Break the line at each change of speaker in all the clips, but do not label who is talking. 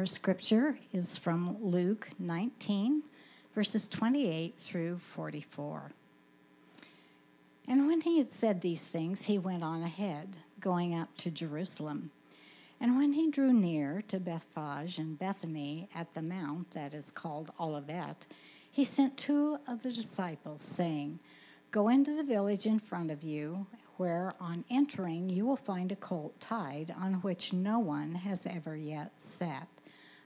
Our scripture is from Luke 19, verses 28 through 44. And when he had said these things, he went on ahead, going up to Jerusalem. And when he drew near to Bethphage and Bethany at the mount that is called Olivet, he sent two of the disciples, saying, Go into the village in front of you, where on entering you will find a colt tied on which no one has ever yet sat.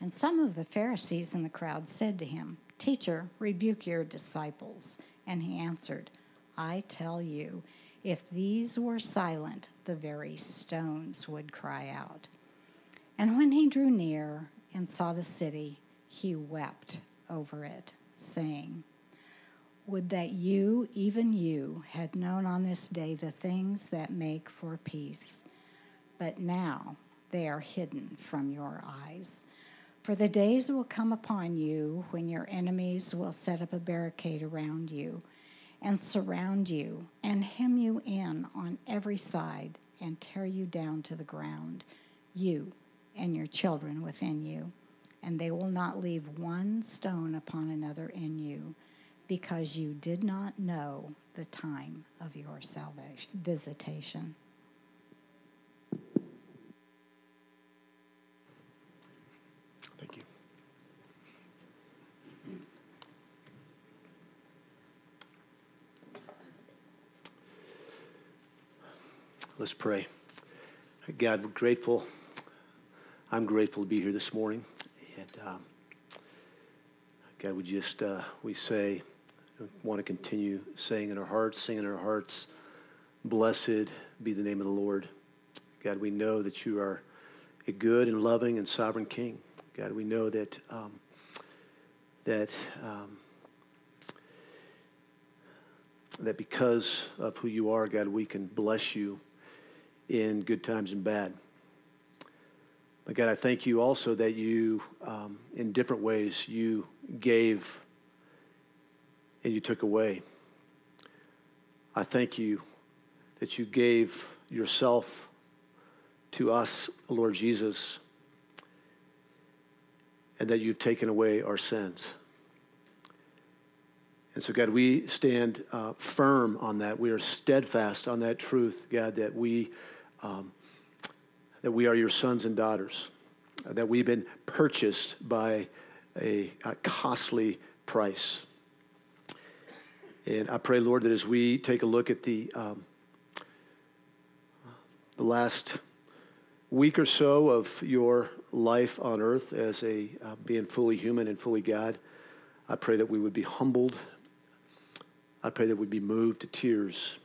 And some of the Pharisees in the crowd said to him, Teacher, rebuke your disciples. And he answered, I tell you, if these were silent, the very stones would cry out. And when he drew near and saw the city, he wept over it, saying, Would that you, even you, had known on this day the things that make for peace, but now they are hidden from your eyes. For the days will come upon you when your enemies will set up a barricade around you and surround you and hem you in on every side and tear you down to the ground, you and your children within you. And they will not leave one stone upon another in you, because you did not know the time of your salvation visitation.
Let's pray. God, we're grateful. I'm grateful to be here this morning. And um, God, we just, uh, we say, want to continue saying in our hearts, singing in our hearts, blessed be the name of the Lord. God, we know that you are a good and loving and sovereign King. God, we know that, um, that, um, that because of who you are, God, we can bless you in good times and bad. But God, I thank you also that you, um, in different ways, you gave and you took away. I thank you that you gave yourself to us, Lord Jesus, and that you've taken away our sins. And so, God, we stand uh, firm on that. We are steadfast on that truth, God, that we um, that we are your sons and daughters, uh, that we've been purchased by a, a costly price. And I pray, Lord, that as we take a look at the, um, the last week or so of your life on earth as a uh, being fully human and fully God, I pray that we would be humbled. I pray that we'd be moved to tears.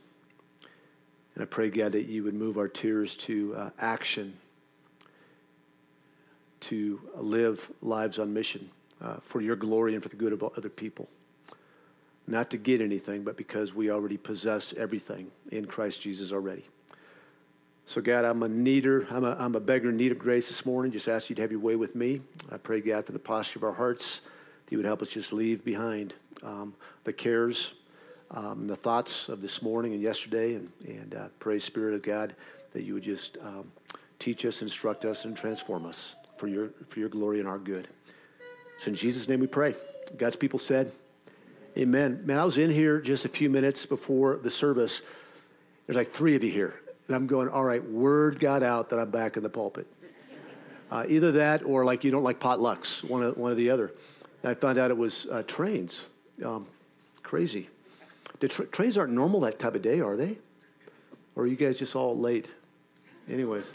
And I pray, God, that you would move our tears to uh, action, to live lives on mission uh, for your glory and for the good of other people. Not to get anything, but because we already possess everything in Christ Jesus already. So, God, I'm a needer, I'm a, I'm a beggar in need of grace this morning. Just ask you to have your way with me. I pray, God, for the posture of our hearts, that you would help us just leave behind um, the cares um, the thoughts of this morning and yesterday, and, and uh, pray, Spirit of God, that you would just um, teach us, instruct us, and transform us for your, for your glory and our good. So in Jesus' name we pray. God's people said, Amen. Man, I was in here just a few minutes before the service. There's like three of you here. And I'm going, all right, word got out that I'm back in the pulpit. Uh, either that or like you don't like potlucks, one of, one or the other. And I found out it was uh, trains. Um, crazy. The tra- trains aren't normal that type of day, are they? Or are you guys just all late? Anyways.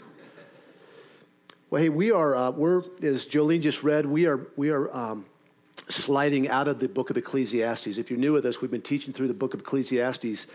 Well, hey, we are, uh, we're, as Jolene just read, we are, we are um, sliding out of the book of Ecclesiastes. If you're new with us, we've been teaching through the book of Ecclesiastes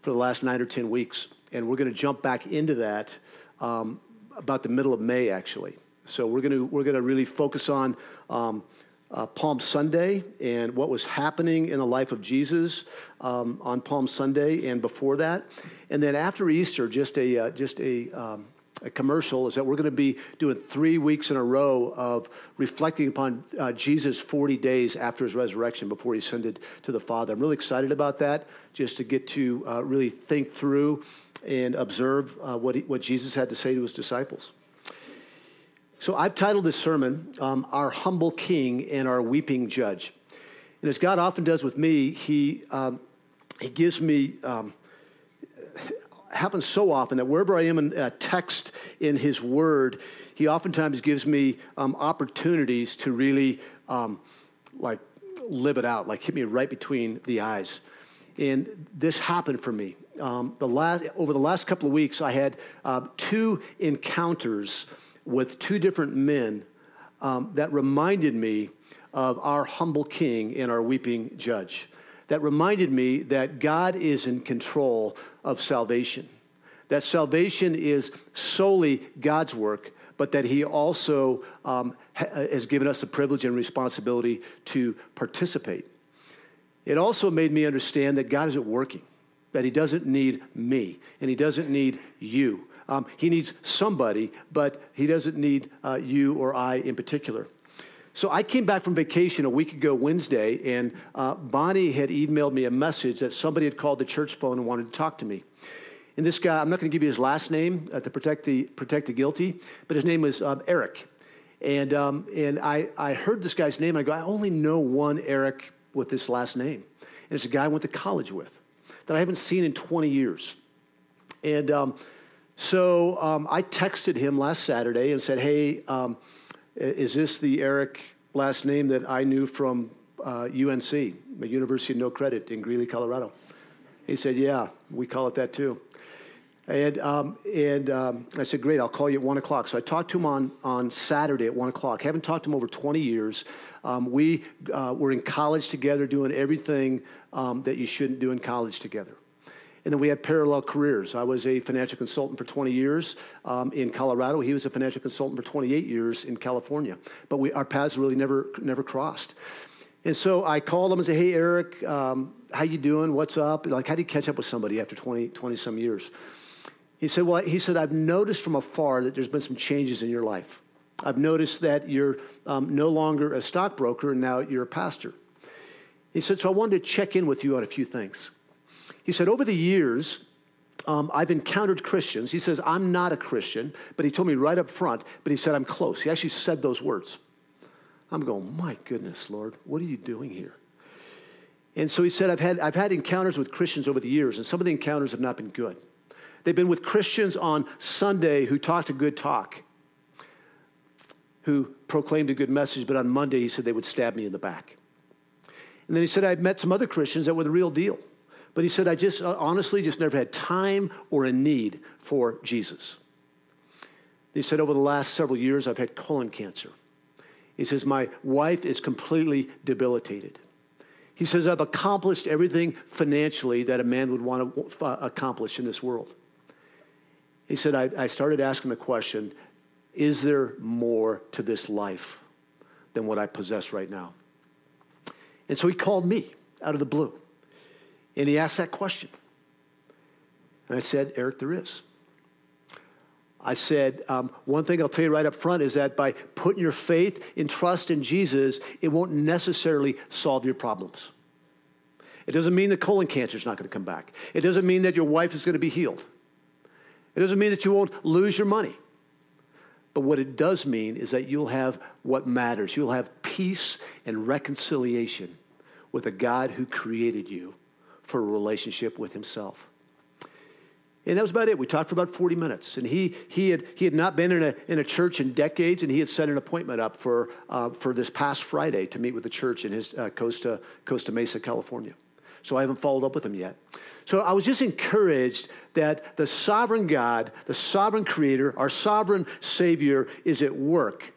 for the last nine or 10 weeks. And we're going to jump back into that um, about the middle of May, actually. So we're going to, we're going to really focus on um, uh, Palm Sunday and what was happening in the life of Jesus um, on Palm Sunday and before that. And then after Easter, just a, uh, just a, um, a commercial is that we're going to be doing three weeks in a row of reflecting upon uh, Jesus 40 days after his resurrection before he ascended to the Father. I'm really excited about that, just to get to uh, really think through and observe uh, what, he, what Jesus had to say to his disciples. So I've titled this sermon, um, Our Humble King and Our Weeping Judge. And as God often does with me, he, um, he gives me um, happens so often that wherever I am in a text in His Word, He oftentimes gives me um, opportunities to really um, like live it out, like hit me right between the eyes. And this happened for me. Um, the last, over the last couple of weeks, I had uh, two encounters with two different men um, that reminded me of our humble king and our weeping judge. That reminded me that God is in control of salvation. That salvation is solely God's work, but that He also um, has given us the privilege and responsibility to participate. It also made me understand that God isn't working, that He doesn't need me, and He doesn't need you. Um, he needs somebody, but He doesn't need uh, you or I in particular. So I came back from vacation a week ago Wednesday, and uh, Bonnie had emailed me a message that somebody had called the church phone and wanted to talk to me. And this guy, I'm not going to give you his last name uh, to protect the, protect the guilty, but his name was um, Eric. And, um, and I, I heard this guy's name, and I go, I only know one Eric with this last name. And it's a guy I went to college with that I haven't seen in 20 years. And um, so um, I texted him last Saturday and said, Hey, um, is this the Eric last name that I knew from uh, UNC, the University of No Credit in Greeley, Colorado? He said, Yeah, we call it that too. And, um, and um, I said, Great, I'll call you at 1 o'clock. So I talked to him on, on Saturday at 1 o'clock. Haven't talked to him over 20 years. Um, we uh, were in college together doing everything um, that you shouldn't do in college together. And then we had parallel careers. I was a financial consultant for 20 years um, in Colorado. He was a financial consultant for 28 years in California. But we, our paths really never, never crossed. And so I called him and said, hey, Eric, um, how you doing? What's up? Like, how do you catch up with somebody after 20, 20 some years? He said, well, he said, I've noticed from afar that there's been some changes in your life. I've noticed that you're um, no longer a stockbroker and now you're a pastor. He said, so I wanted to check in with you on a few things. He said, Over the years, um, I've encountered Christians. He says, I'm not a Christian, but he told me right up front, but he said, I'm close. He actually said those words. I'm going, My goodness, Lord, what are you doing here? And so he said, I've had, I've had encounters with Christians over the years, and some of the encounters have not been good. They've been with Christians on Sunday who talked a good talk, who proclaimed a good message, but on Monday he said they would stab me in the back. And then he said, I've met some other Christians that were the real deal. But he said, I just uh, honestly just never had time or a need for Jesus. He said, over the last several years, I've had colon cancer. He says, my wife is completely debilitated. He says, I've accomplished everything financially that a man would want to uh, accomplish in this world. He said, I, I started asking the question is there more to this life than what I possess right now? And so he called me out of the blue. And he asked that question. And I said, Eric, there is. I said, um, one thing I'll tell you right up front is that by putting your faith and trust in Jesus, it won't necessarily solve your problems. It doesn't mean that colon cancer is not going to come back. It doesn't mean that your wife is going to be healed. It doesn't mean that you won't lose your money. But what it does mean is that you'll have what matters. You'll have peace and reconciliation with a God who created you for a relationship with himself. And that was about it. We talked for about 40 minutes. And he, he, had, he had not been in a, in a church in decades, and he had set an appointment up for, uh, for this past Friday to meet with the church in his uh, Costa, Costa Mesa, California. So I haven't followed up with him yet. So I was just encouraged that the sovereign God, the sovereign creator, our sovereign Savior is at work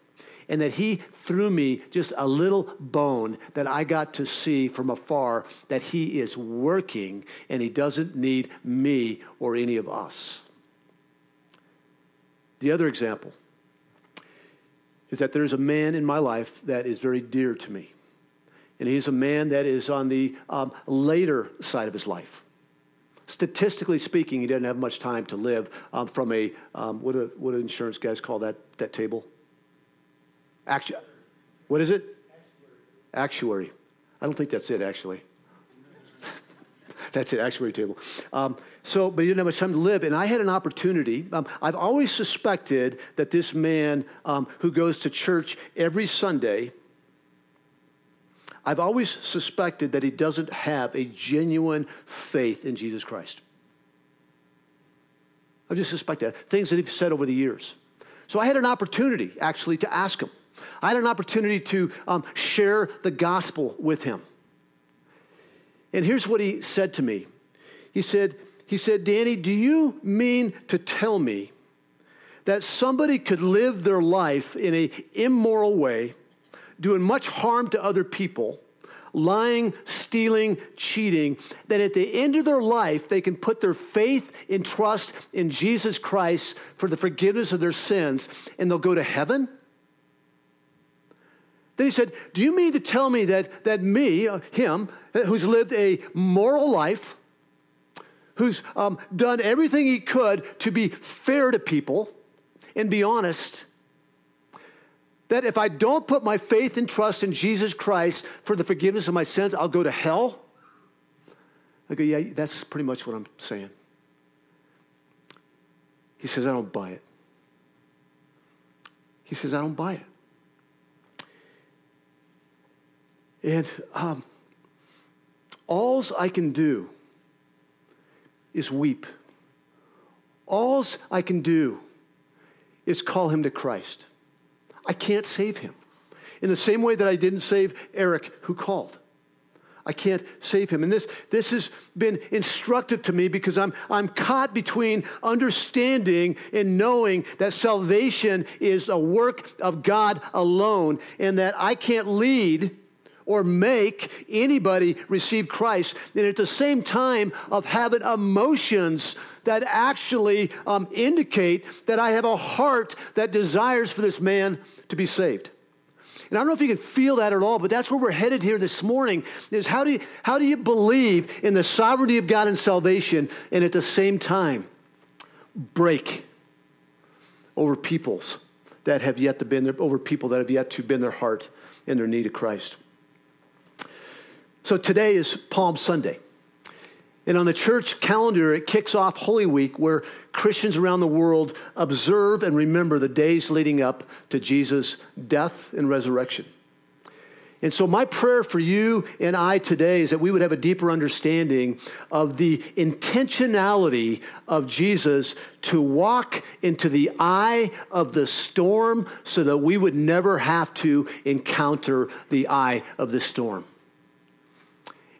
and that he threw me just a little bone that I got to see from afar that he is working and he doesn't need me or any of us. The other example is that there's a man in my life that is very dear to me. And he's a man that is on the um, later side of his life. Statistically speaking, he doesn't have much time to live um, from a, um, what, what do insurance guys call that, that table? Actu- what is it? Actuary. I don't think that's it, actually. that's it, actuary table. Um, so, but he didn't have much time to live, and I had an opportunity. Um, I've always suspected that this man um, who goes to church every Sunday, I've always suspected that he doesn't have a genuine faith in Jesus Christ. I've just suspected. Things that he's said over the years. So I had an opportunity, actually, to ask him. I had an opportunity to um, share the gospel with him. And here's what he said to me. He said, he said, Danny, do you mean to tell me that somebody could live their life in an immoral way, doing much harm to other people, lying, stealing, cheating, that at the end of their life, they can put their faith and trust in Jesus Christ for the forgiveness of their sins and they'll go to heaven? Then he said, Do you mean to tell me that, that me, uh, him, uh, who's lived a moral life, who's um, done everything he could to be fair to people and be honest, that if I don't put my faith and trust in Jesus Christ for the forgiveness of my sins, I'll go to hell? I go, Yeah, that's pretty much what I'm saying. He says, I don't buy it. He says, I don't buy it. And um, alls I can do is weep. Alls I can do is call him to Christ. I can't save him. In the same way that I didn't save Eric, who called. I can't save him. And this, this has been instructive to me because I'm, I'm caught between understanding and knowing that salvation is a work of God alone and that I can't lead or make anybody receive Christ. And at the same time of having emotions that actually um, indicate that I have a heart that desires for this man to be saved. And I don't know if you can feel that at all, but that's where we're headed here this morning is how do you, how do you believe in the sovereignty of God and salvation and at the same time break over peoples that have yet to been there, over people that have yet to been their heart in their need of Christ. So today is Palm Sunday. And on the church calendar, it kicks off Holy Week, where Christians around the world observe and remember the days leading up to Jesus' death and resurrection. And so, my prayer for you and I today is that we would have a deeper understanding of the intentionality of Jesus to walk into the eye of the storm so that we would never have to encounter the eye of the storm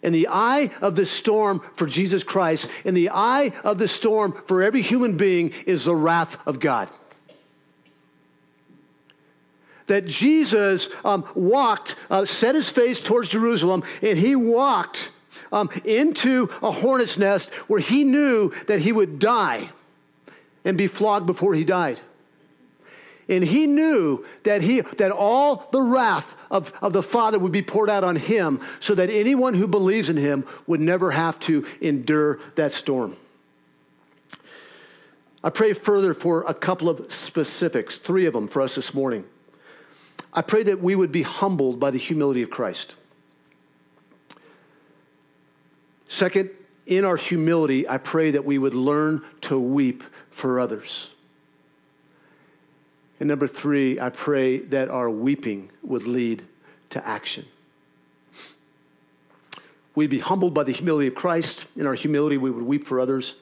in the eye of the storm for Jesus Christ, in the eye of the storm for every human being, is the wrath of God. That Jesus um, walked, uh, set his face towards Jerusalem, and he walked um, into a hornet's nest where he knew that he would die and be flogged before he died. And he knew that, he, that all the wrath of, of the Father would be poured out on him so that anyone who believes in him would never have to endure that storm. I pray further for a couple of specifics, three of them for us this morning. I pray that we would be humbled by the humility of Christ. Second, in our humility, I pray that we would learn to weep for others. And number three, I pray that our weeping would lead to action. We'd be humbled by the humility of Christ. In our humility, we would weep for others.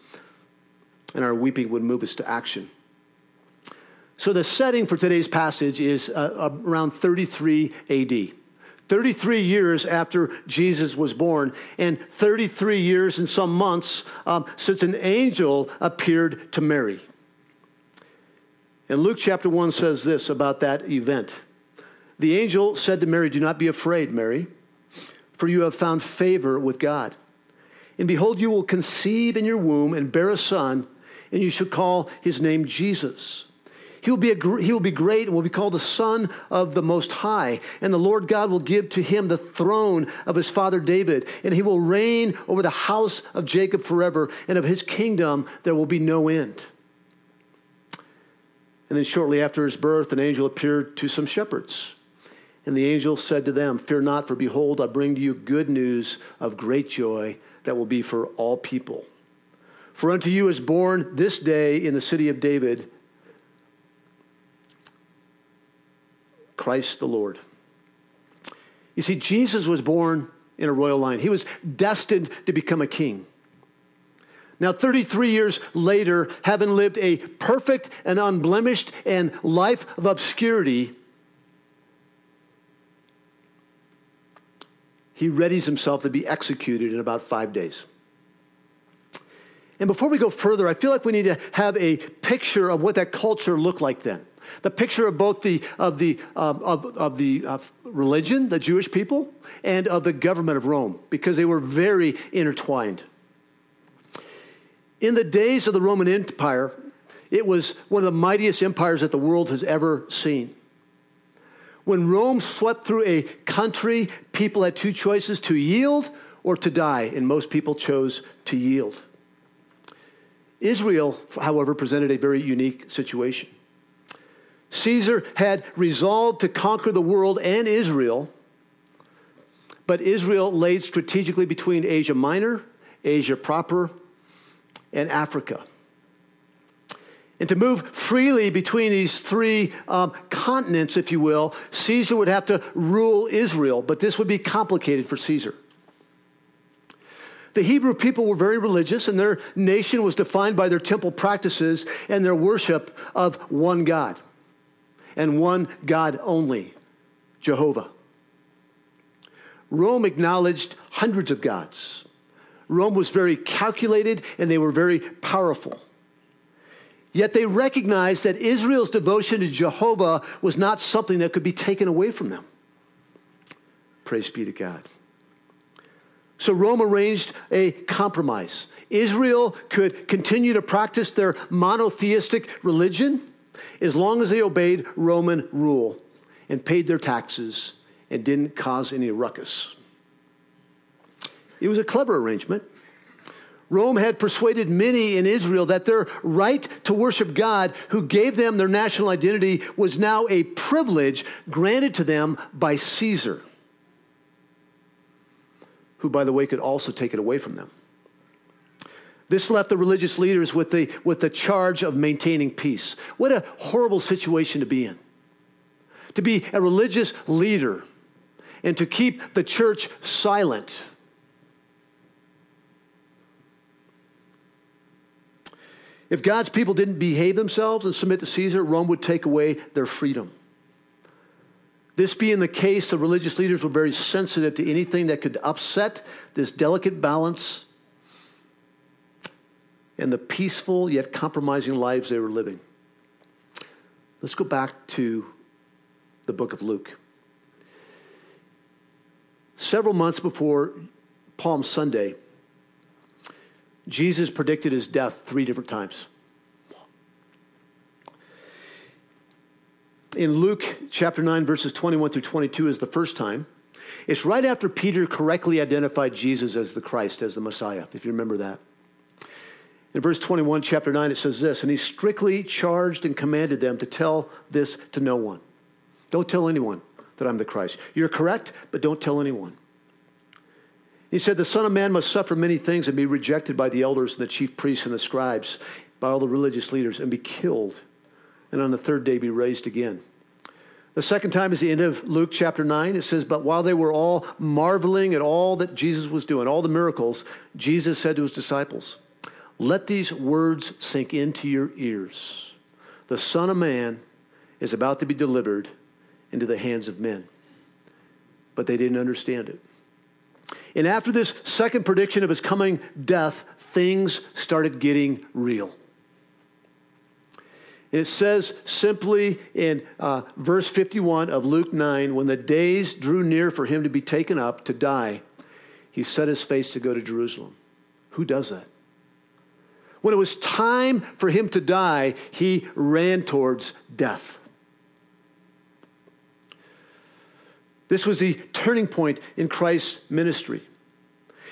and our weeping would move us to action. So, the setting for today's passage is uh, around 33 AD. 33 years after Jesus was born, and 33 years and some months um, since an angel appeared to Mary. And Luke chapter 1 says this about that event The angel said to Mary, Do not be afraid, Mary, for you have found favor with God. And behold, you will conceive in your womb and bear a son, and you shall call his name Jesus. He will, be a, he will be great and will be called the Son of the Most High. And the Lord God will give to him the throne of his father David. And he will reign over the house of Jacob forever. And of his kingdom there will be no end. And then shortly after his birth, an angel appeared to some shepherds. And the angel said to them, Fear not, for behold, I bring to you good news of great joy that will be for all people. For unto you is born this day in the city of David Christ the Lord. You see, Jesus was born in a royal line, he was destined to become a king. Now, 33 years later, having lived a perfect and unblemished and life of obscurity, he readies himself to be executed in about five days. And before we go further, I feel like we need to have a picture of what that culture looked like then. The picture of both the, of the, um, of, of the uh, religion, the Jewish people, and of the government of Rome, because they were very intertwined. In the days of the Roman Empire, it was one of the mightiest empires that the world has ever seen. When Rome swept through a country, people had two choices to yield or to die, and most people chose to yield. Israel, however, presented a very unique situation. Caesar had resolved to conquer the world and Israel, but Israel laid strategically between Asia Minor, Asia proper, and Africa. And to move freely between these three um, continents, if you will, Caesar would have to rule Israel, but this would be complicated for Caesar. The Hebrew people were very religious, and their nation was defined by their temple practices and their worship of one God and one God only, Jehovah. Rome acknowledged hundreds of gods. Rome was very calculated and they were very powerful. Yet they recognized that Israel's devotion to Jehovah was not something that could be taken away from them. Praise be to God. So Rome arranged a compromise. Israel could continue to practice their monotheistic religion, as long as they obeyed Roman rule and paid their taxes and didn't cause any ruckus. It was a clever arrangement. Rome had persuaded many in Israel that their right to worship God, who gave them their national identity, was now a privilege granted to them by Caesar, who, by the way, could also take it away from them. This left the religious leaders with the, with the charge of maintaining peace. What a horrible situation to be in. To be a religious leader and to keep the church silent. If God's people didn't behave themselves and submit to Caesar, Rome would take away their freedom. This being the case, the religious leaders were very sensitive to anything that could upset this delicate balance and the peaceful yet compromising lives they were living. Let's go back to the book of Luke. Several months before Palm Sunday, Jesus predicted his death three different times. In Luke chapter 9, verses 21 through 22 is the first time. It's right after Peter correctly identified Jesus as the Christ, as the Messiah, if you remember that. In verse 21, chapter 9, it says this And he strictly charged and commanded them to tell this to no one. Don't tell anyone that I'm the Christ. You're correct, but don't tell anyone. He said, The Son of Man must suffer many things and be rejected by the elders and the chief priests and the scribes, by all the religious leaders, and be killed, and on the third day be raised again. The second time is the end of Luke chapter 9. It says, But while they were all marveling at all that Jesus was doing, all the miracles, Jesus said to his disciples, Let these words sink into your ears. The Son of Man is about to be delivered into the hands of men. But they didn't understand it. And after this second prediction of his coming death, things started getting real. And it says simply in uh, verse 51 of Luke 9 when the days drew near for him to be taken up to die, he set his face to go to Jerusalem. Who does that? When it was time for him to die, he ran towards death. This was the turning point in Christ's ministry.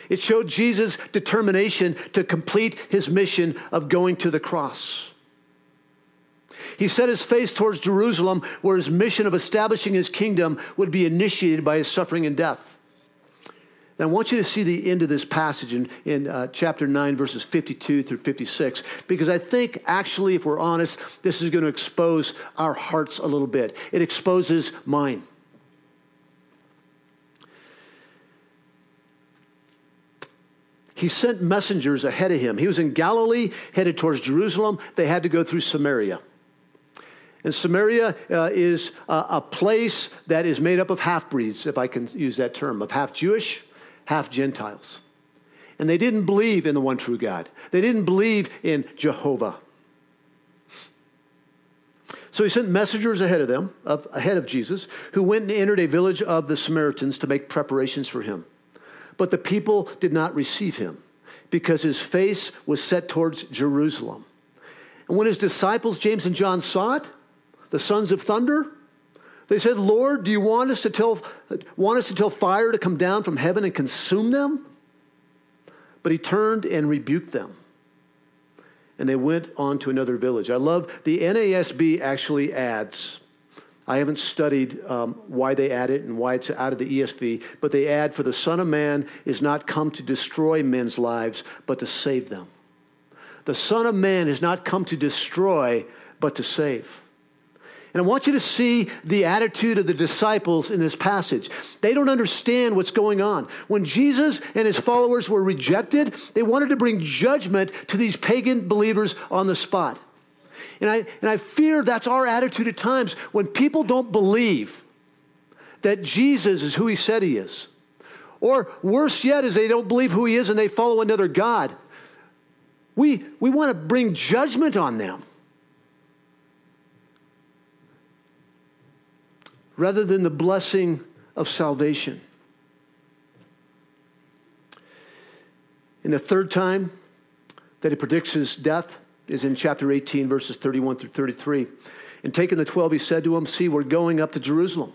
It showed Jesus' determination to complete his mission of going to the cross. He set his face towards Jerusalem, where his mission of establishing his kingdom would be initiated by his suffering and death. Now, I want you to see the end of this passage in, in uh, chapter 9, verses 52 through 56, because I think, actually, if we're honest, this is going to expose our hearts a little bit. It exposes mine. He sent messengers ahead of him. He was in Galilee, headed towards Jerusalem. They had to go through Samaria. And Samaria uh, is a, a place that is made up of half breeds, if I can use that term, of half Jewish, half Gentiles. And they didn't believe in the one true God, they didn't believe in Jehovah. So he sent messengers ahead of them, of, ahead of Jesus, who went and entered a village of the Samaritans to make preparations for him. But the people did not receive him because his face was set towards Jerusalem. And when his disciples, James and John, saw it, the sons of thunder, they said, Lord, do you want us to tell, want us to tell fire to come down from heaven and consume them? But he turned and rebuked them. And they went on to another village. I love the NASB actually adds, I haven't studied um, why they add it and why it's out of the ESV, but they add, For the Son of Man is not come to destroy men's lives, but to save them. The Son of Man is not come to destroy, but to save. And I want you to see the attitude of the disciples in this passage. They don't understand what's going on. When Jesus and his followers were rejected, they wanted to bring judgment to these pagan believers on the spot. And I, and I fear that's our attitude at times when people don't believe that Jesus is who he said he is. Or worse yet, is they don't believe who he is and they follow another God. We, we want to bring judgment on them. Rather than the blessing of salvation. In the third time that he predicts his death, is in chapter 18, verses 31 through 33. And taking the 12, he said to them, See, we're going up to Jerusalem.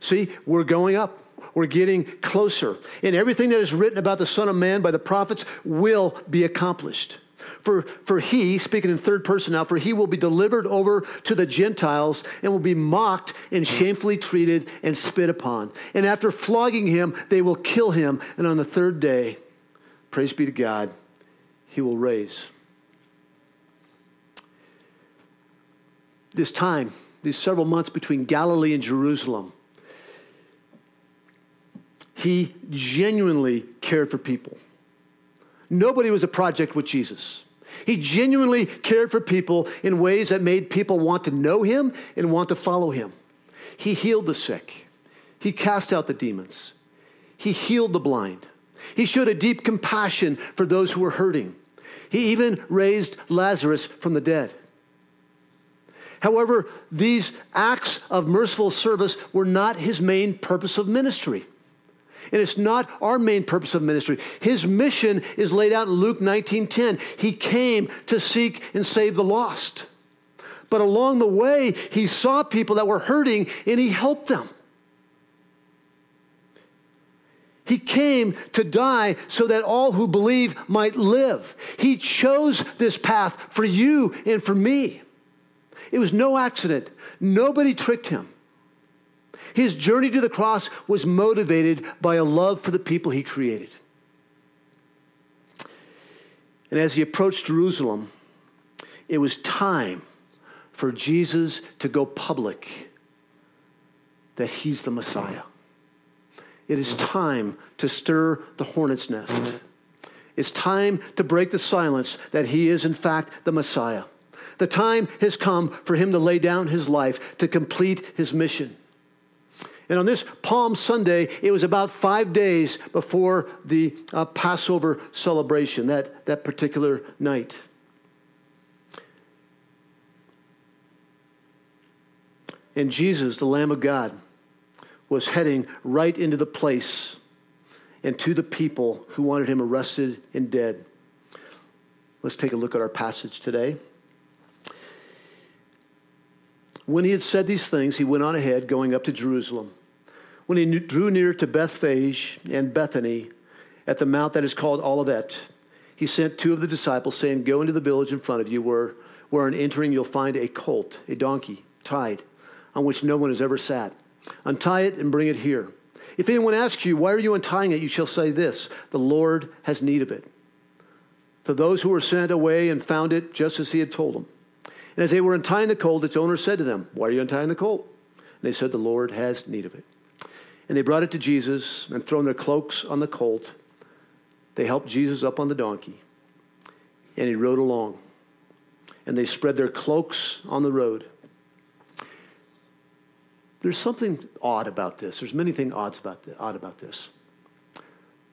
See, we're going up. We're getting closer. And everything that is written about the Son of Man by the prophets will be accomplished. For, for he, speaking in third person now, for he will be delivered over to the Gentiles and will be mocked and shamefully treated and spit upon. And after flogging him, they will kill him. And on the third day, praise be to God, he will raise this time, these several months between Galilee and Jerusalem, he genuinely cared for people. Nobody was a project with Jesus. He genuinely cared for people in ways that made people want to know him and want to follow him. He healed the sick. He cast out the demons. He healed the blind. He showed a deep compassion for those who were hurting. He even raised Lazarus from the dead. However, these acts of merciful service were not his main purpose of ministry. And it's not our main purpose of ministry. His mission is laid out in Luke 19:10. He came to seek and save the lost. But along the way, he saw people that were hurting and he helped them. He came to die so that all who believe might live. He chose this path for you and for me. It was no accident. Nobody tricked him. His journey to the cross was motivated by a love for the people he created. And as he approached Jerusalem, it was time for Jesus to go public that he's the Messiah. It is time to stir the hornet's nest. It's time to break the silence that he is, in fact, the Messiah. The time has come for him to lay down his life to complete his mission. And on this Palm Sunday, it was about five days before the uh, Passover celebration, that, that particular night. And Jesus, the Lamb of God, was heading right into the place and to the people who wanted him arrested and dead. Let's take a look at our passage today. When he had said these things, he went on ahead, going up to Jerusalem. When he drew near to Bethphage and Bethany at the mount that is called Olivet, he sent two of the disciples, saying, Go into the village in front of you, where, where on entering you'll find a colt, a donkey, tied, on which no one has ever sat. Untie it and bring it here. If anyone asks you, Why are you untying it? you shall say this The Lord has need of it. For those who were sent away and found it just as he had told them. And as they were untying the colt, its owner said to them, Why are you untying the colt? And they said, The Lord has need of it. And they brought it to Jesus and thrown their cloaks on the colt. They helped Jesus up on the donkey, and he rode along. And they spread their cloaks on the road. There's something odd about this. There's many things odd about, odd about this.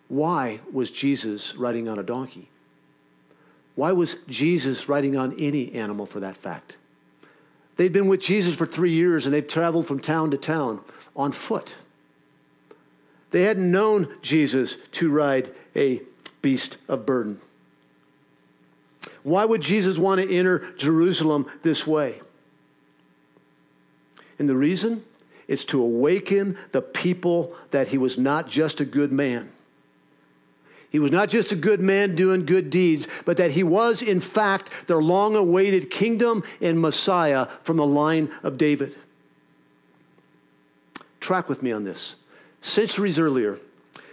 Why was Jesus riding on a donkey? Why was Jesus riding on any animal for that fact? They'd been with Jesus for three years and they've traveled from town to town on foot. They hadn't known Jesus to ride a beast of burden. Why would Jesus want to enter Jerusalem this way? And the reason is to awaken the people that he was not just a good man. He was not just a good man doing good deeds, but that he was, in fact, their long awaited kingdom and Messiah from the line of David. Track with me on this. Centuries earlier,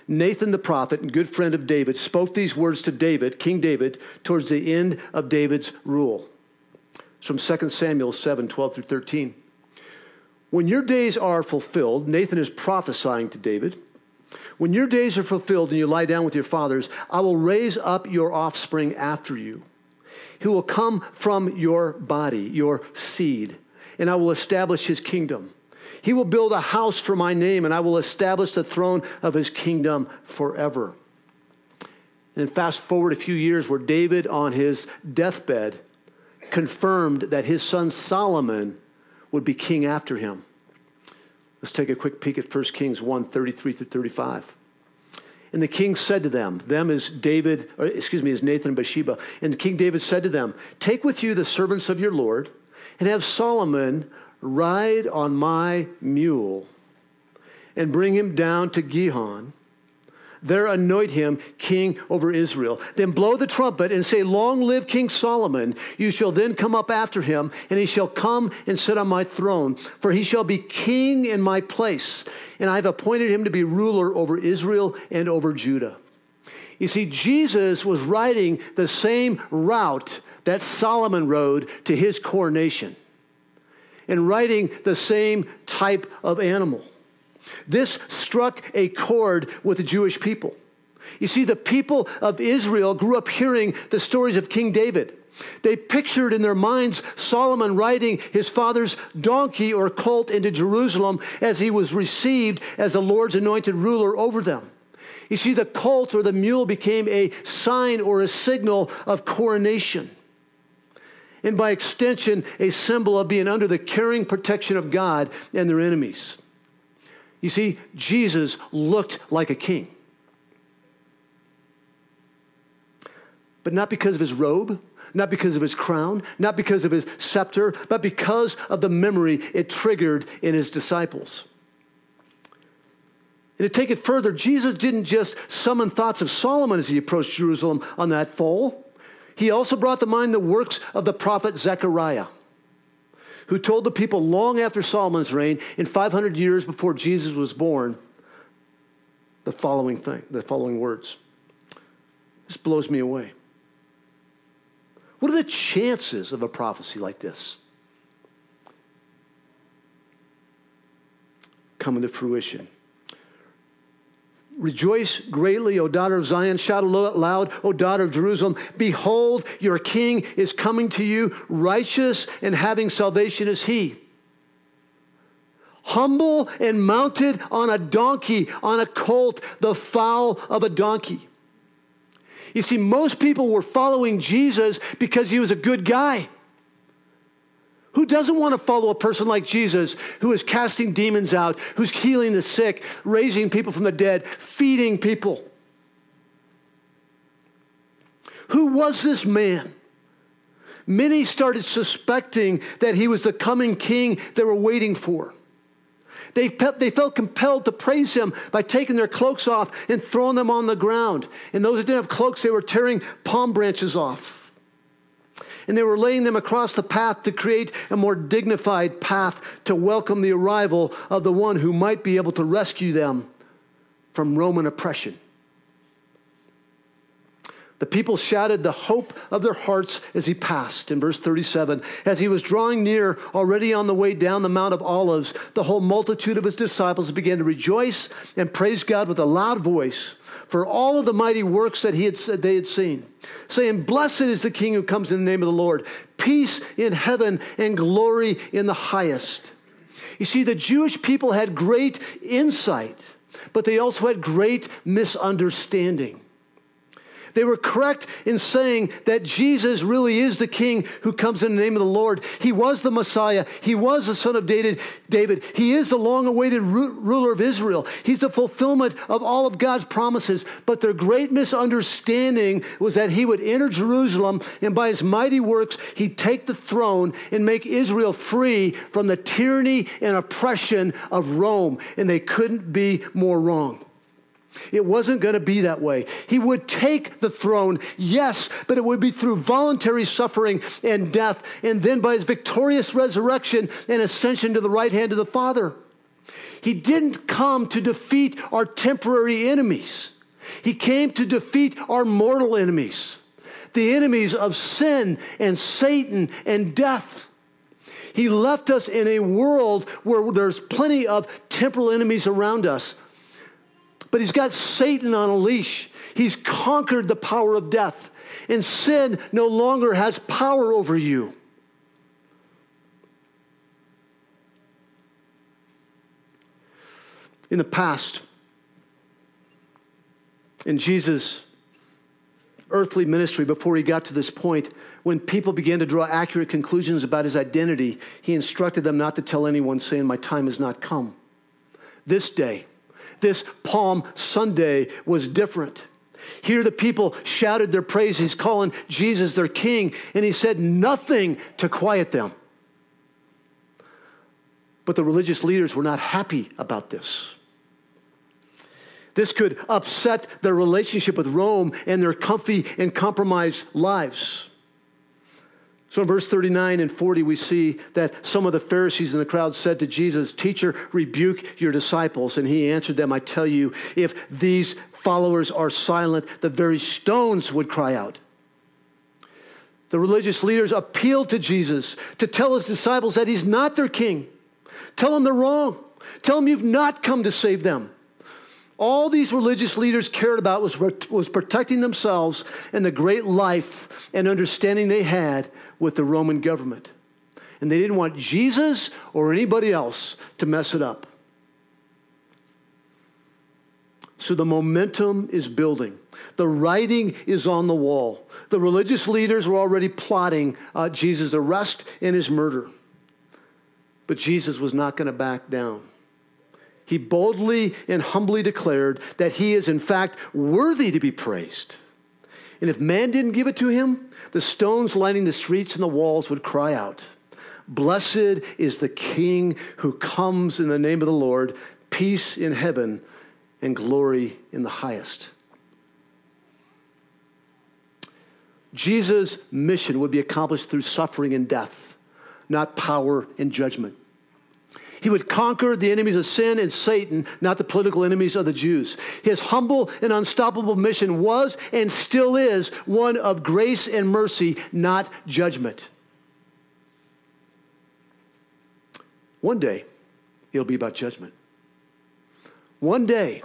Nathan the prophet and good friend of David spoke these words to David, King David, towards the end of David's rule. It's from 2 Samuel 7 12 through 13. When your days are fulfilled, Nathan is prophesying to David. When your days are fulfilled and you lie down with your fathers, I will raise up your offspring after you, who will come from your body, your seed, and I will establish his kingdom. He will build a house for my name, and I will establish the throne of his kingdom forever. And fast forward a few years where David, on his deathbed, confirmed that his son Solomon would be king after him. Let's take a quick peek at 1 Kings 1 33 through 35. And the king said to them, them is David, excuse me, is Nathan and Bathsheba. And King David said to them, Take with you the servants of your Lord, and have Solomon ride on my mule, and bring him down to Gihon there anoint him king over Israel. Then blow the trumpet and say, Long live King Solomon. You shall then come up after him, and he shall come and sit on my throne, for he shall be king in my place. And I have appointed him to be ruler over Israel and over Judah. You see, Jesus was riding the same route that Solomon rode to his coronation and riding the same type of animal. This struck a chord with the Jewish people. You see, the people of Israel grew up hearing the stories of King David. They pictured in their minds Solomon riding his father's donkey or colt into Jerusalem as he was received as the Lord's anointed ruler over them. You see, the colt or the mule became a sign or a signal of coronation. And by extension, a symbol of being under the caring protection of God and their enemies. You see, Jesus looked like a king. But not because of his robe, not because of his crown, not because of his scepter, but because of the memory it triggered in his disciples. And to take it further, Jesus didn't just summon thoughts of Solomon as he approached Jerusalem on that fall. He also brought to mind the works of the prophet Zechariah who told the people long after Solomon's reign, in 500 years before Jesus was born, the following thing, the following words. This blows me away. What are the chances of a prophecy like this coming to fruition? Rejoice greatly, O daughter of Zion. Shout aloud, O daughter of Jerusalem. Behold, your king is coming to you. Righteous and having salvation is he. Humble and mounted on a donkey, on a colt, the foal of a donkey. You see, most people were following Jesus because he was a good guy. Who doesn't want to follow a person like Jesus who is casting demons out, who's healing the sick, raising people from the dead, feeding people? Who was this man? Many started suspecting that he was the coming king they were waiting for. They, they felt compelled to praise him by taking their cloaks off and throwing them on the ground. And those that didn't have cloaks, they were tearing palm branches off and they were laying them across the path to create a more dignified path to welcome the arrival of the one who might be able to rescue them from Roman oppression. The people shouted the hope of their hearts as he passed. In verse 37, as he was drawing near, already on the way down the Mount of Olives, the whole multitude of his disciples began to rejoice and praise God with a loud voice for all of the mighty works that he had, they had seen, saying, Blessed is the King who comes in the name of the Lord, peace in heaven and glory in the highest. You see, the Jewish people had great insight, but they also had great misunderstanding. They were correct in saying that Jesus really is the king who comes in the name of the Lord. He was the Messiah. He was the son of David. David. He is the long awaited ruler of Israel. He's the fulfillment of all of God's promises. But their great misunderstanding was that he would enter Jerusalem and by his mighty works, he'd take the throne and make Israel free from the tyranny and oppression of Rome. And they couldn't be more wrong. It wasn't going to be that way. He would take the throne, yes, but it would be through voluntary suffering and death, and then by his victorious resurrection and ascension to the right hand of the Father. He didn't come to defeat our temporary enemies, he came to defeat our mortal enemies, the enemies of sin and Satan and death. He left us in a world where there's plenty of temporal enemies around us but he's got Satan on a leash. He's conquered the power of death, and sin no longer has power over you. In the past, in Jesus' earthly ministry, before he got to this point, when people began to draw accurate conclusions about his identity, he instructed them not to tell anyone, saying, My time has not come. This day, this Palm Sunday was different. Here, the people shouted their praises, calling Jesus their king, and he said nothing to quiet them. But the religious leaders were not happy about this. This could upset their relationship with Rome and their comfy and compromised lives. So in verse 39 and 40, we see that some of the Pharisees in the crowd said to Jesus, Teacher, rebuke your disciples. And he answered them, I tell you, if these followers are silent, the very stones would cry out. The religious leaders appealed to Jesus to tell his disciples that he's not their king. Tell them they're wrong. Tell them you've not come to save them. All these religious leaders cared about was, was protecting themselves and the great life and understanding they had with the Roman government. And they didn't want Jesus or anybody else to mess it up. So the momentum is building. The writing is on the wall. The religious leaders were already plotting uh, Jesus' arrest and his murder. But Jesus was not going to back down he boldly and humbly declared that he is, in fact, worthy to be praised. And if man didn't give it to him, the stones lining the streets and the walls would cry out, Blessed is the King who comes in the name of the Lord, peace in heaven and glory in the highest. Jesus' mission would be accomplished through suffering and death, not power and judgment. He would conquer the enemies of sin and Satan, not the political enemies of the Jews. His humble and unstoppable mission was and still is one of grace and mercy, not judgment. One day, it'll be about judgment. One day,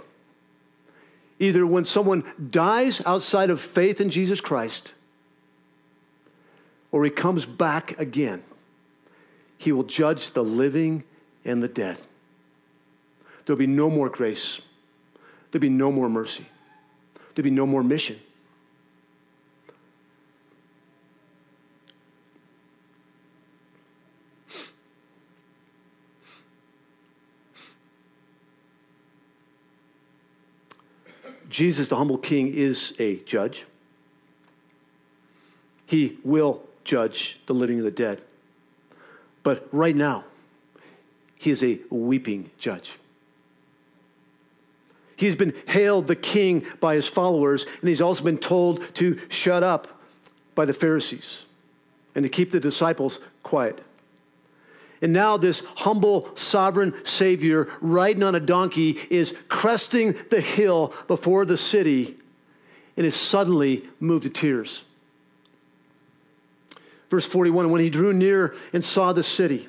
either when someone dies outside of faith in Jesus Christ or he comes back again. He will judge the living and the dead. There'll be no more grace. There'll be no more mercy. There'll be no more mission. Jesus, the humble king, is a judge. He will judge the living and the dead. But right now, he is a weeping judge. He's been hailed the king by his followers, and he's also been told to shut up by the Pharisees and to keep the disciples quiet. And now, this humble sovereign Savior riding on a donkey is cresting the hill before the city and is suddenly moved to tears. Verse 41 When he drew near and saw the city,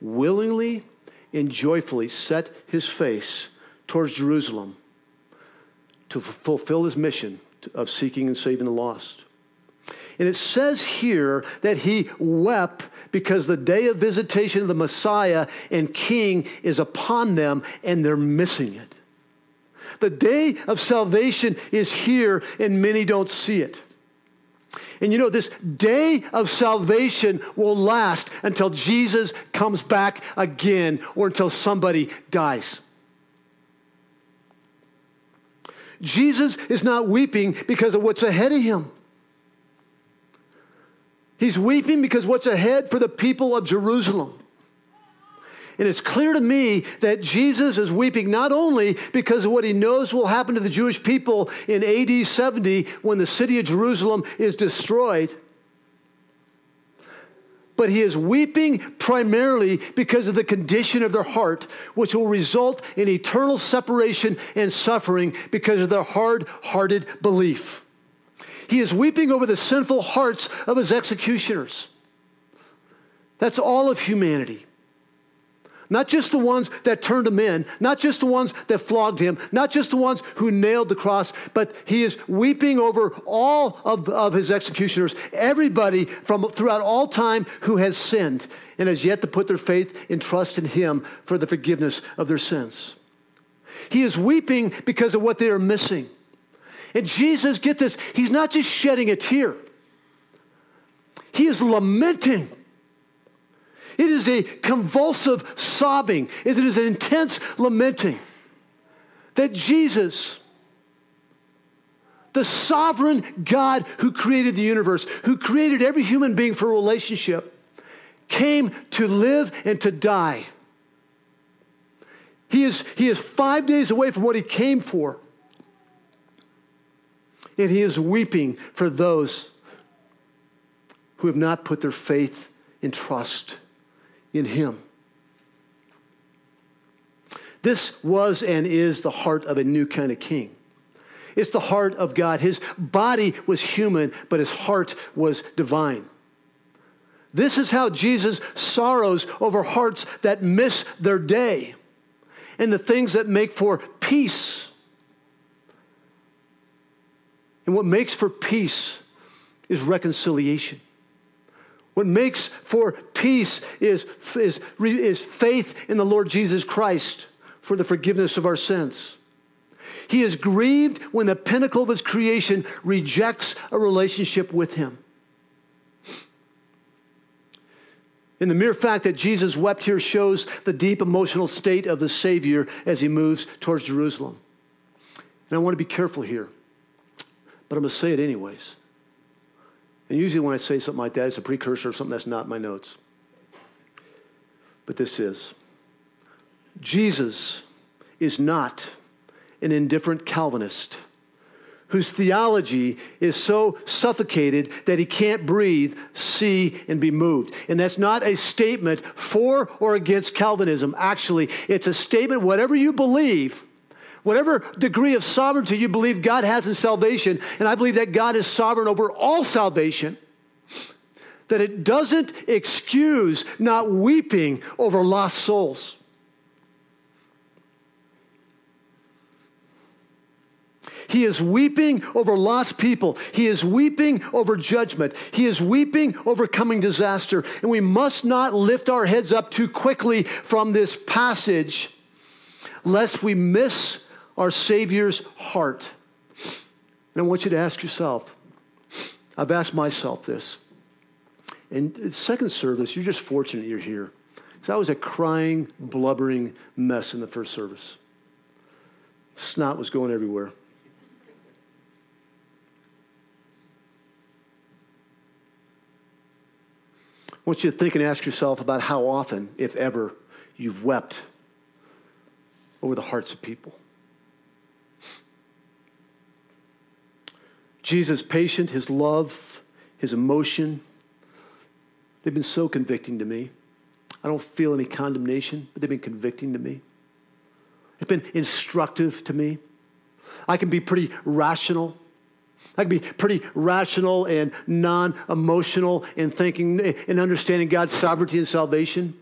willingly, and joyfully set his face towards Jerusalem to fulfill his mission of seeking and saving the lost. And it says here that he wept because the day of visitation of the Messiah and King is upon them and they're missing it. The day of salvation is here and many don't see it. And you know, this day of salvation will last until Jesus comes back again or until somebody dies. Jesus is not weeping because of what's ahead of him. He's weeping because what's ahead for the people of Jerusalem. And it's clear to me that Jesus is weeping not only because of what he knows will happen to the Jewish people in AD 70 when the city of Jerusalem is destroyed, but he is weeping primarily because of the condition of their heart, which will result in eternal separation and suffering because of their hard hearted belief. He is weeping over the sinful hearts of his executioners. That's all of humanity. Not just the ones that turned him in, not just the ones that flogged him, not just the ones who nailed the cross, but he is weeping over all of, of his executioners, everybody from throughout all time who has sinned and has yet to put their faith and trust in him for the forgiveness of their sins. He is weeping because of what they are missing. And Jesus, get this, he's not just shedding a tear, he is lamenting. It is a convulsive sobbing, it is an intense lamenting that Jesus, the sovereign God who created the universe, who created every human being for a relationship, came to live and to die. He is, he is five days away from what he came for and he is weeping for those who have not put their faith and trust in him. This was and is the heart of a new kind of king. It's the heart of God. His body was human, but his heart was divine. This is how Jesus sorrows over hearts that miss their day and the things that make for peace and what makes for peace is reconciliation. What makes for peace is, is, is faith in the Lord Jesus Christ for the forgiveness of our sins. He is grieved when the pinnacle of his creation rejects a relationship with him. And the mere fact that Jesus wept here shows the deep emotional state of the Savior as he moves towards Jerusalem. And I want to be careful here but I'm going to say it anyways. And usually when I say something like that, it's a precursor of something that's not in my notes. But this is Jesus is not an indifferent Calvinist whose theology is so suffocated that he can't breathe, see, and be moved. And that's not a statement for or against Calvinism. Actually, it's a statement, whatever you believe, whatever degree of sovereignty you believe God has in salvation, and I believe that God is sovereign over all salvation, that it doesn't excuse not weeping over lost souls. He is weeping over lost people. He is weeping over judgment. He is weeping over coming disaster. And we must not lift our heads up too quickly from this passage lest we miss our Savior's heart. And I want you to ask yourself I've asked myself this. In second service, you're just fortunate you're here. Because I was a crying, blubbering mess in the first service. Snot was going everywhere. I want you to think and ask yourself about how often, if ever, you've wept over the hearts of people. Jesus' patient, his love, his emotion, they've been so convicting to me. I don't feel any condemnation, but they've been convicting to me. It's been instructive to me. I can be pretty rational I can be pretty rational and non emotional in thinking and understanding God's sovereignty and salvation.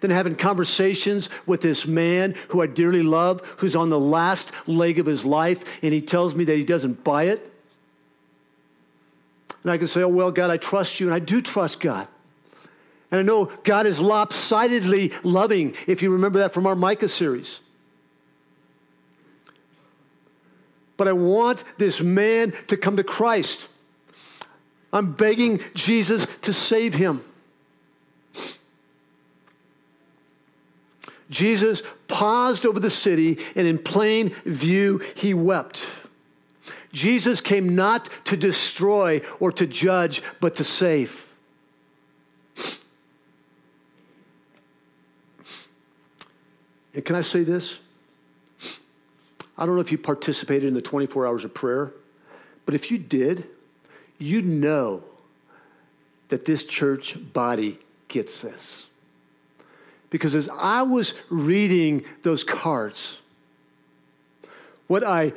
Then having conversations with this man who I dearly love, who's on the last leg of his life, and he tells me that he doesn't buy it. And I can say, Oh, well, God, I trust you, and I do trust God. And I know God is lopsidedly loving, if you remember that from our Micah series. but I want this man to come to Christ. I'm begging Jesus to save him. Jesus paused over the city, and in plain view, he wept. Jesus came not to destroy or to judge, but to save. And can I say this? I don't know if you participated in the 24 hours of prayer, but if you did, you know that this church body gets this. Because as I was reading those cards, what I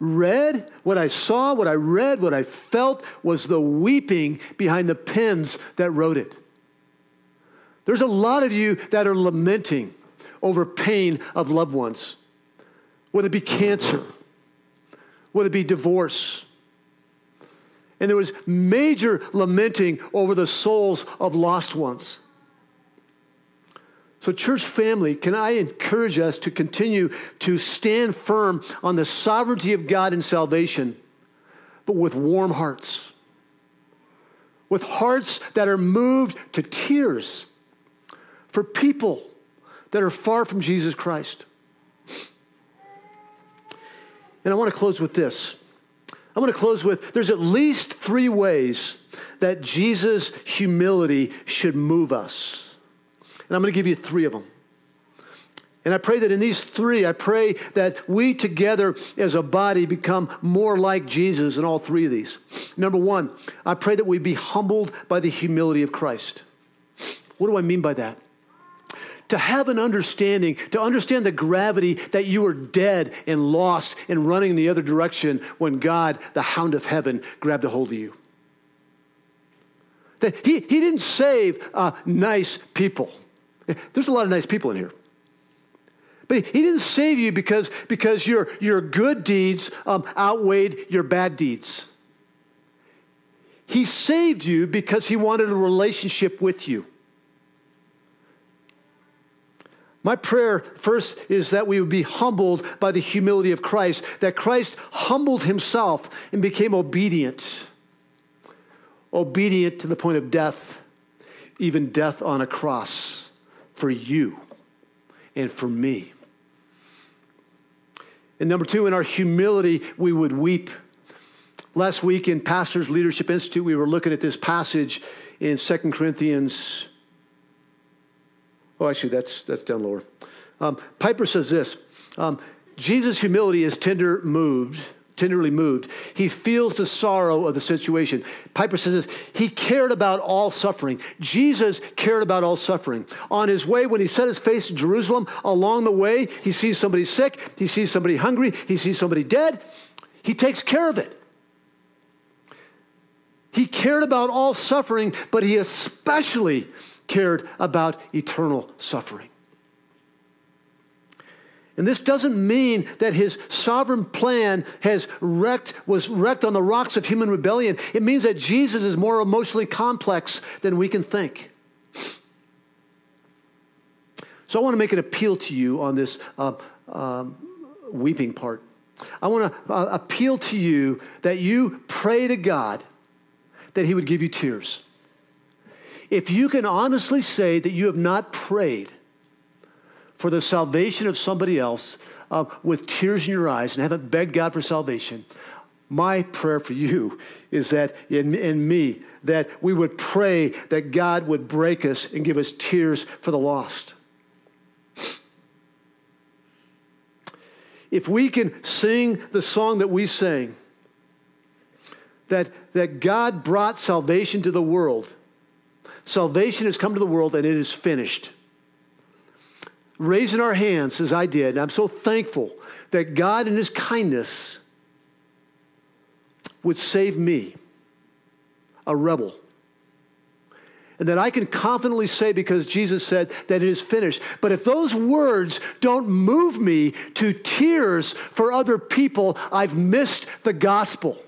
read, what I saw, what I read, what I felt was the weeping behind the pens that wrote it. There's a lot of you that are lamenting over pain of loved ones whether it be cancer, whether it be divorce. And there was major lamenting over the souls of lost ones. So, church family, can I encourage us to continue to stand firm on the sovereignty of God in salvation, but with warm hearts, with hearts that are moved to tears for people that are far from Jesus Christ? And I want to close with this. I want to close with there's at least three ways that Jesus' humility should move us. And I'm going to give you three of them. And I pray that in these three, I pray that we together as a body become more like Jesus in all three of these. Number one, I pray that we be humbled by the humility of Christ. What do I mean by that? to have an understanding, to understand the gravity that you were dead and lost and running in the other direction when God, the hound of heaven, grabbed a hold of you. That he, he didn't save uh, nice people. There's a lot of nice people in here. But he didn't save you because, because your, your good deeds um, outweighed your bad deeds. He saved you because he wanted a relationship with you. My prayer first is that we would be humbled by the humility of Christ, that Christ humbled himself and became obedient. Obedient to the point of death, even death on a cross for you and for me. And number two, in our humility, we would weep. Last week in Pastors Leadership Institute, we were looking at this passage in 2 Corinthians Oh, actually, that's, that's down lower. Um, Piper says this um, Jesus' humility is tender moved, tenderly moved. He feels the sorrow of the situation. Piper says this He cared about all suffering. Jesus cared about all suffering. On his way, when he set his face to Jerusalem, along the way, he sees somebody sick, he sees somebody hungry, he sees somebody dead. He takes care of it. He cared about all suffering, but he especially cared about eternal suffering. And this doesn't mean that his sovereign plan has wrecked, was wrecked on the rocks of human rebellion. It means that Jesus is more emotionally complex than we can think. So I want to make an appeal to you on this uh, um, weeping part. I want to uh, appeal to you that you pray to God that He would give you tears. If you can honestly say that you have not prayed for the salvation of somebody else uh, with tears in your eyes and haven't begged God for salvation, my prayer for you is that in, in me, that we would pray that God would break us and give us tears for the lost. If we can sing the song that we sang, that, that God brought salvation to the world, salvation has come to the world and it is finished raising our hands as I did. And I'm so thankful that God, in His kindness, would save me, a rebel. And that I can confidently say, because Jesus said that it is finished. But if those words don't move me to tears for other people, I've missed the gospel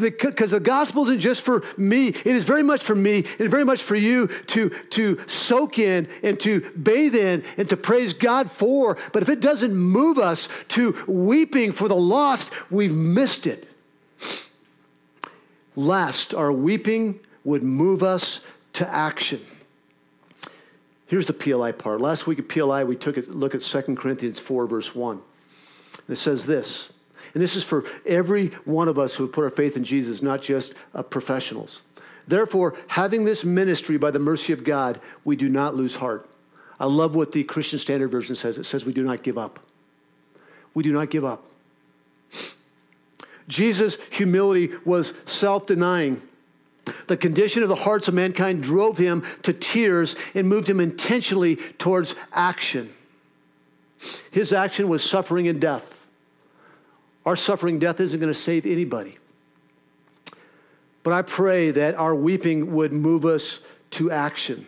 because the gospel isn't just for me, it is very much for me and very much for you to, to soak in and to bathe in and to praise God for. But if it doesn't move us to weeping for the lost, we've missed it. Last, our weeping would move us to action. Here's the PLI part. Last week at PLI, we took a look at 2 Corinthians 4, verse 1. It says this and this is for every one of us who have put our faith in Jesus, not just uh, professionals. Therefore, having this ministry by the mercy of God, we do not lose heart. I love what the Christian Standard Version says. It says we do not give up. We do not give up. Jesus' humility was self denying. The condition of the hearts of mankind drove him to tears and moved him intentionally towards action. His action was suffering and death. Our suffering death isn't going to save anybody. But I pray that our weeping would move us to action,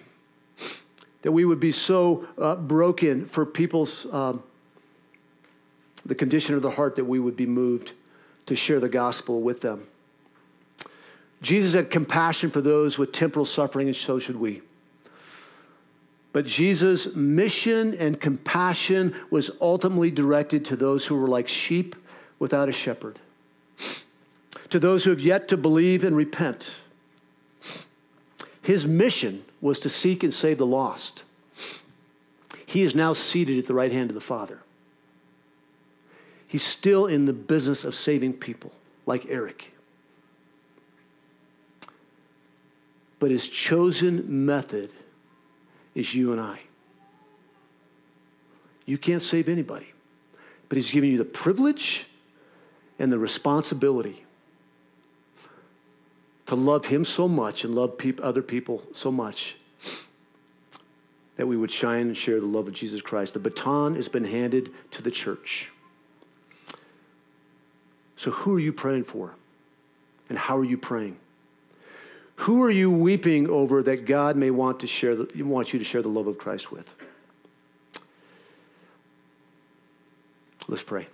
that we would be so uh, broken for people's, um, the condition of the heart, that we would be moved to share the gospel with them. Jesus had compassion for those with temporal suffering, and so should we. But Jesus' mission and compassion was ultimately directed to those who were like sheep without a shepherd. To those who have yet to believe and repent, his mission was to seek and save the lost. He is now seated at the right hand of the Father. He's still in the business of saving people, like Eric. But his chosen method is you and I. You can't save anybody, but he's giving you the privilege and the responsibility to love Him so much and love pe- other people so much that we would shine and share the love of Jesus Christ. The baton has been handed to the church. So, who are you praying for? And how are you praying? Who are you weeping over that God may want to share the, want you to share the love of Christ with? Let's pray.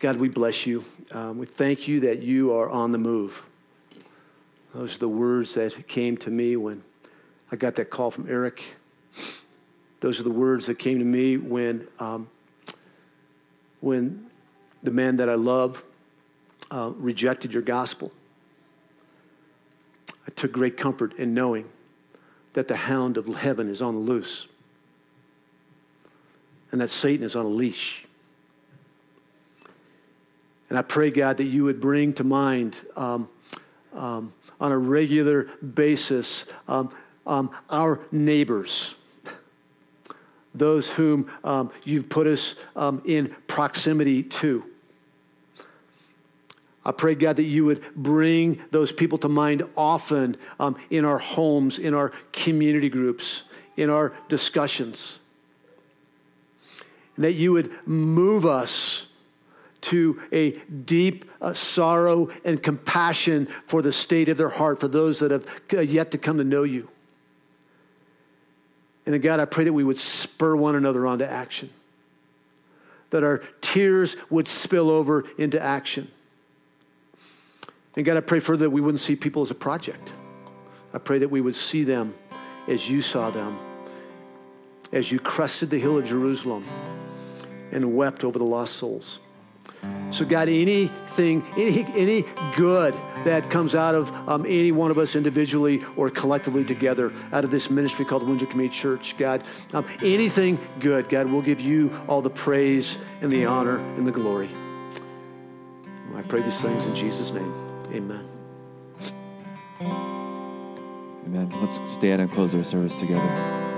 God, we bless you. Um, we thank you that you are on the move. Those are the words that came to me when I got that call from Eric. Those are the words that came to me when, um, when the man that I love uh, rejected your gospel. I took great comfort in knowing that the hound of heaven is on the loose and that Satan is on a leash. And I pray, God, that you would bring to mind um, um, on a regular basis um, um our neighbors, those whom um, you've put us in proximity to. I pray, God, that you would bring those people to mind often um, in our homes, in our community groups, in our discussions. And that you would move us to a deep uh, sorrow and compassion for the state of their heart, for those that have uh, yet to come to know you. And then, God, I pray that we would spur one another on to action, that our tears would spill over into action. And God, I pray further that we wouldn't see people as a project. I pray that we would see them as you saw them, as you crested the hill of Jerusalem and wept over the lost souls. So, God, anything, any, any good that comes out of um, any one of us individually or collectively together, out of this ministry called Windsor Community Church, God, um, anything good, God, we'll give you all the praise and the honor and the glory. I pray these things in Jesus' name. Amen.
Amen. Let's stand and close our service together.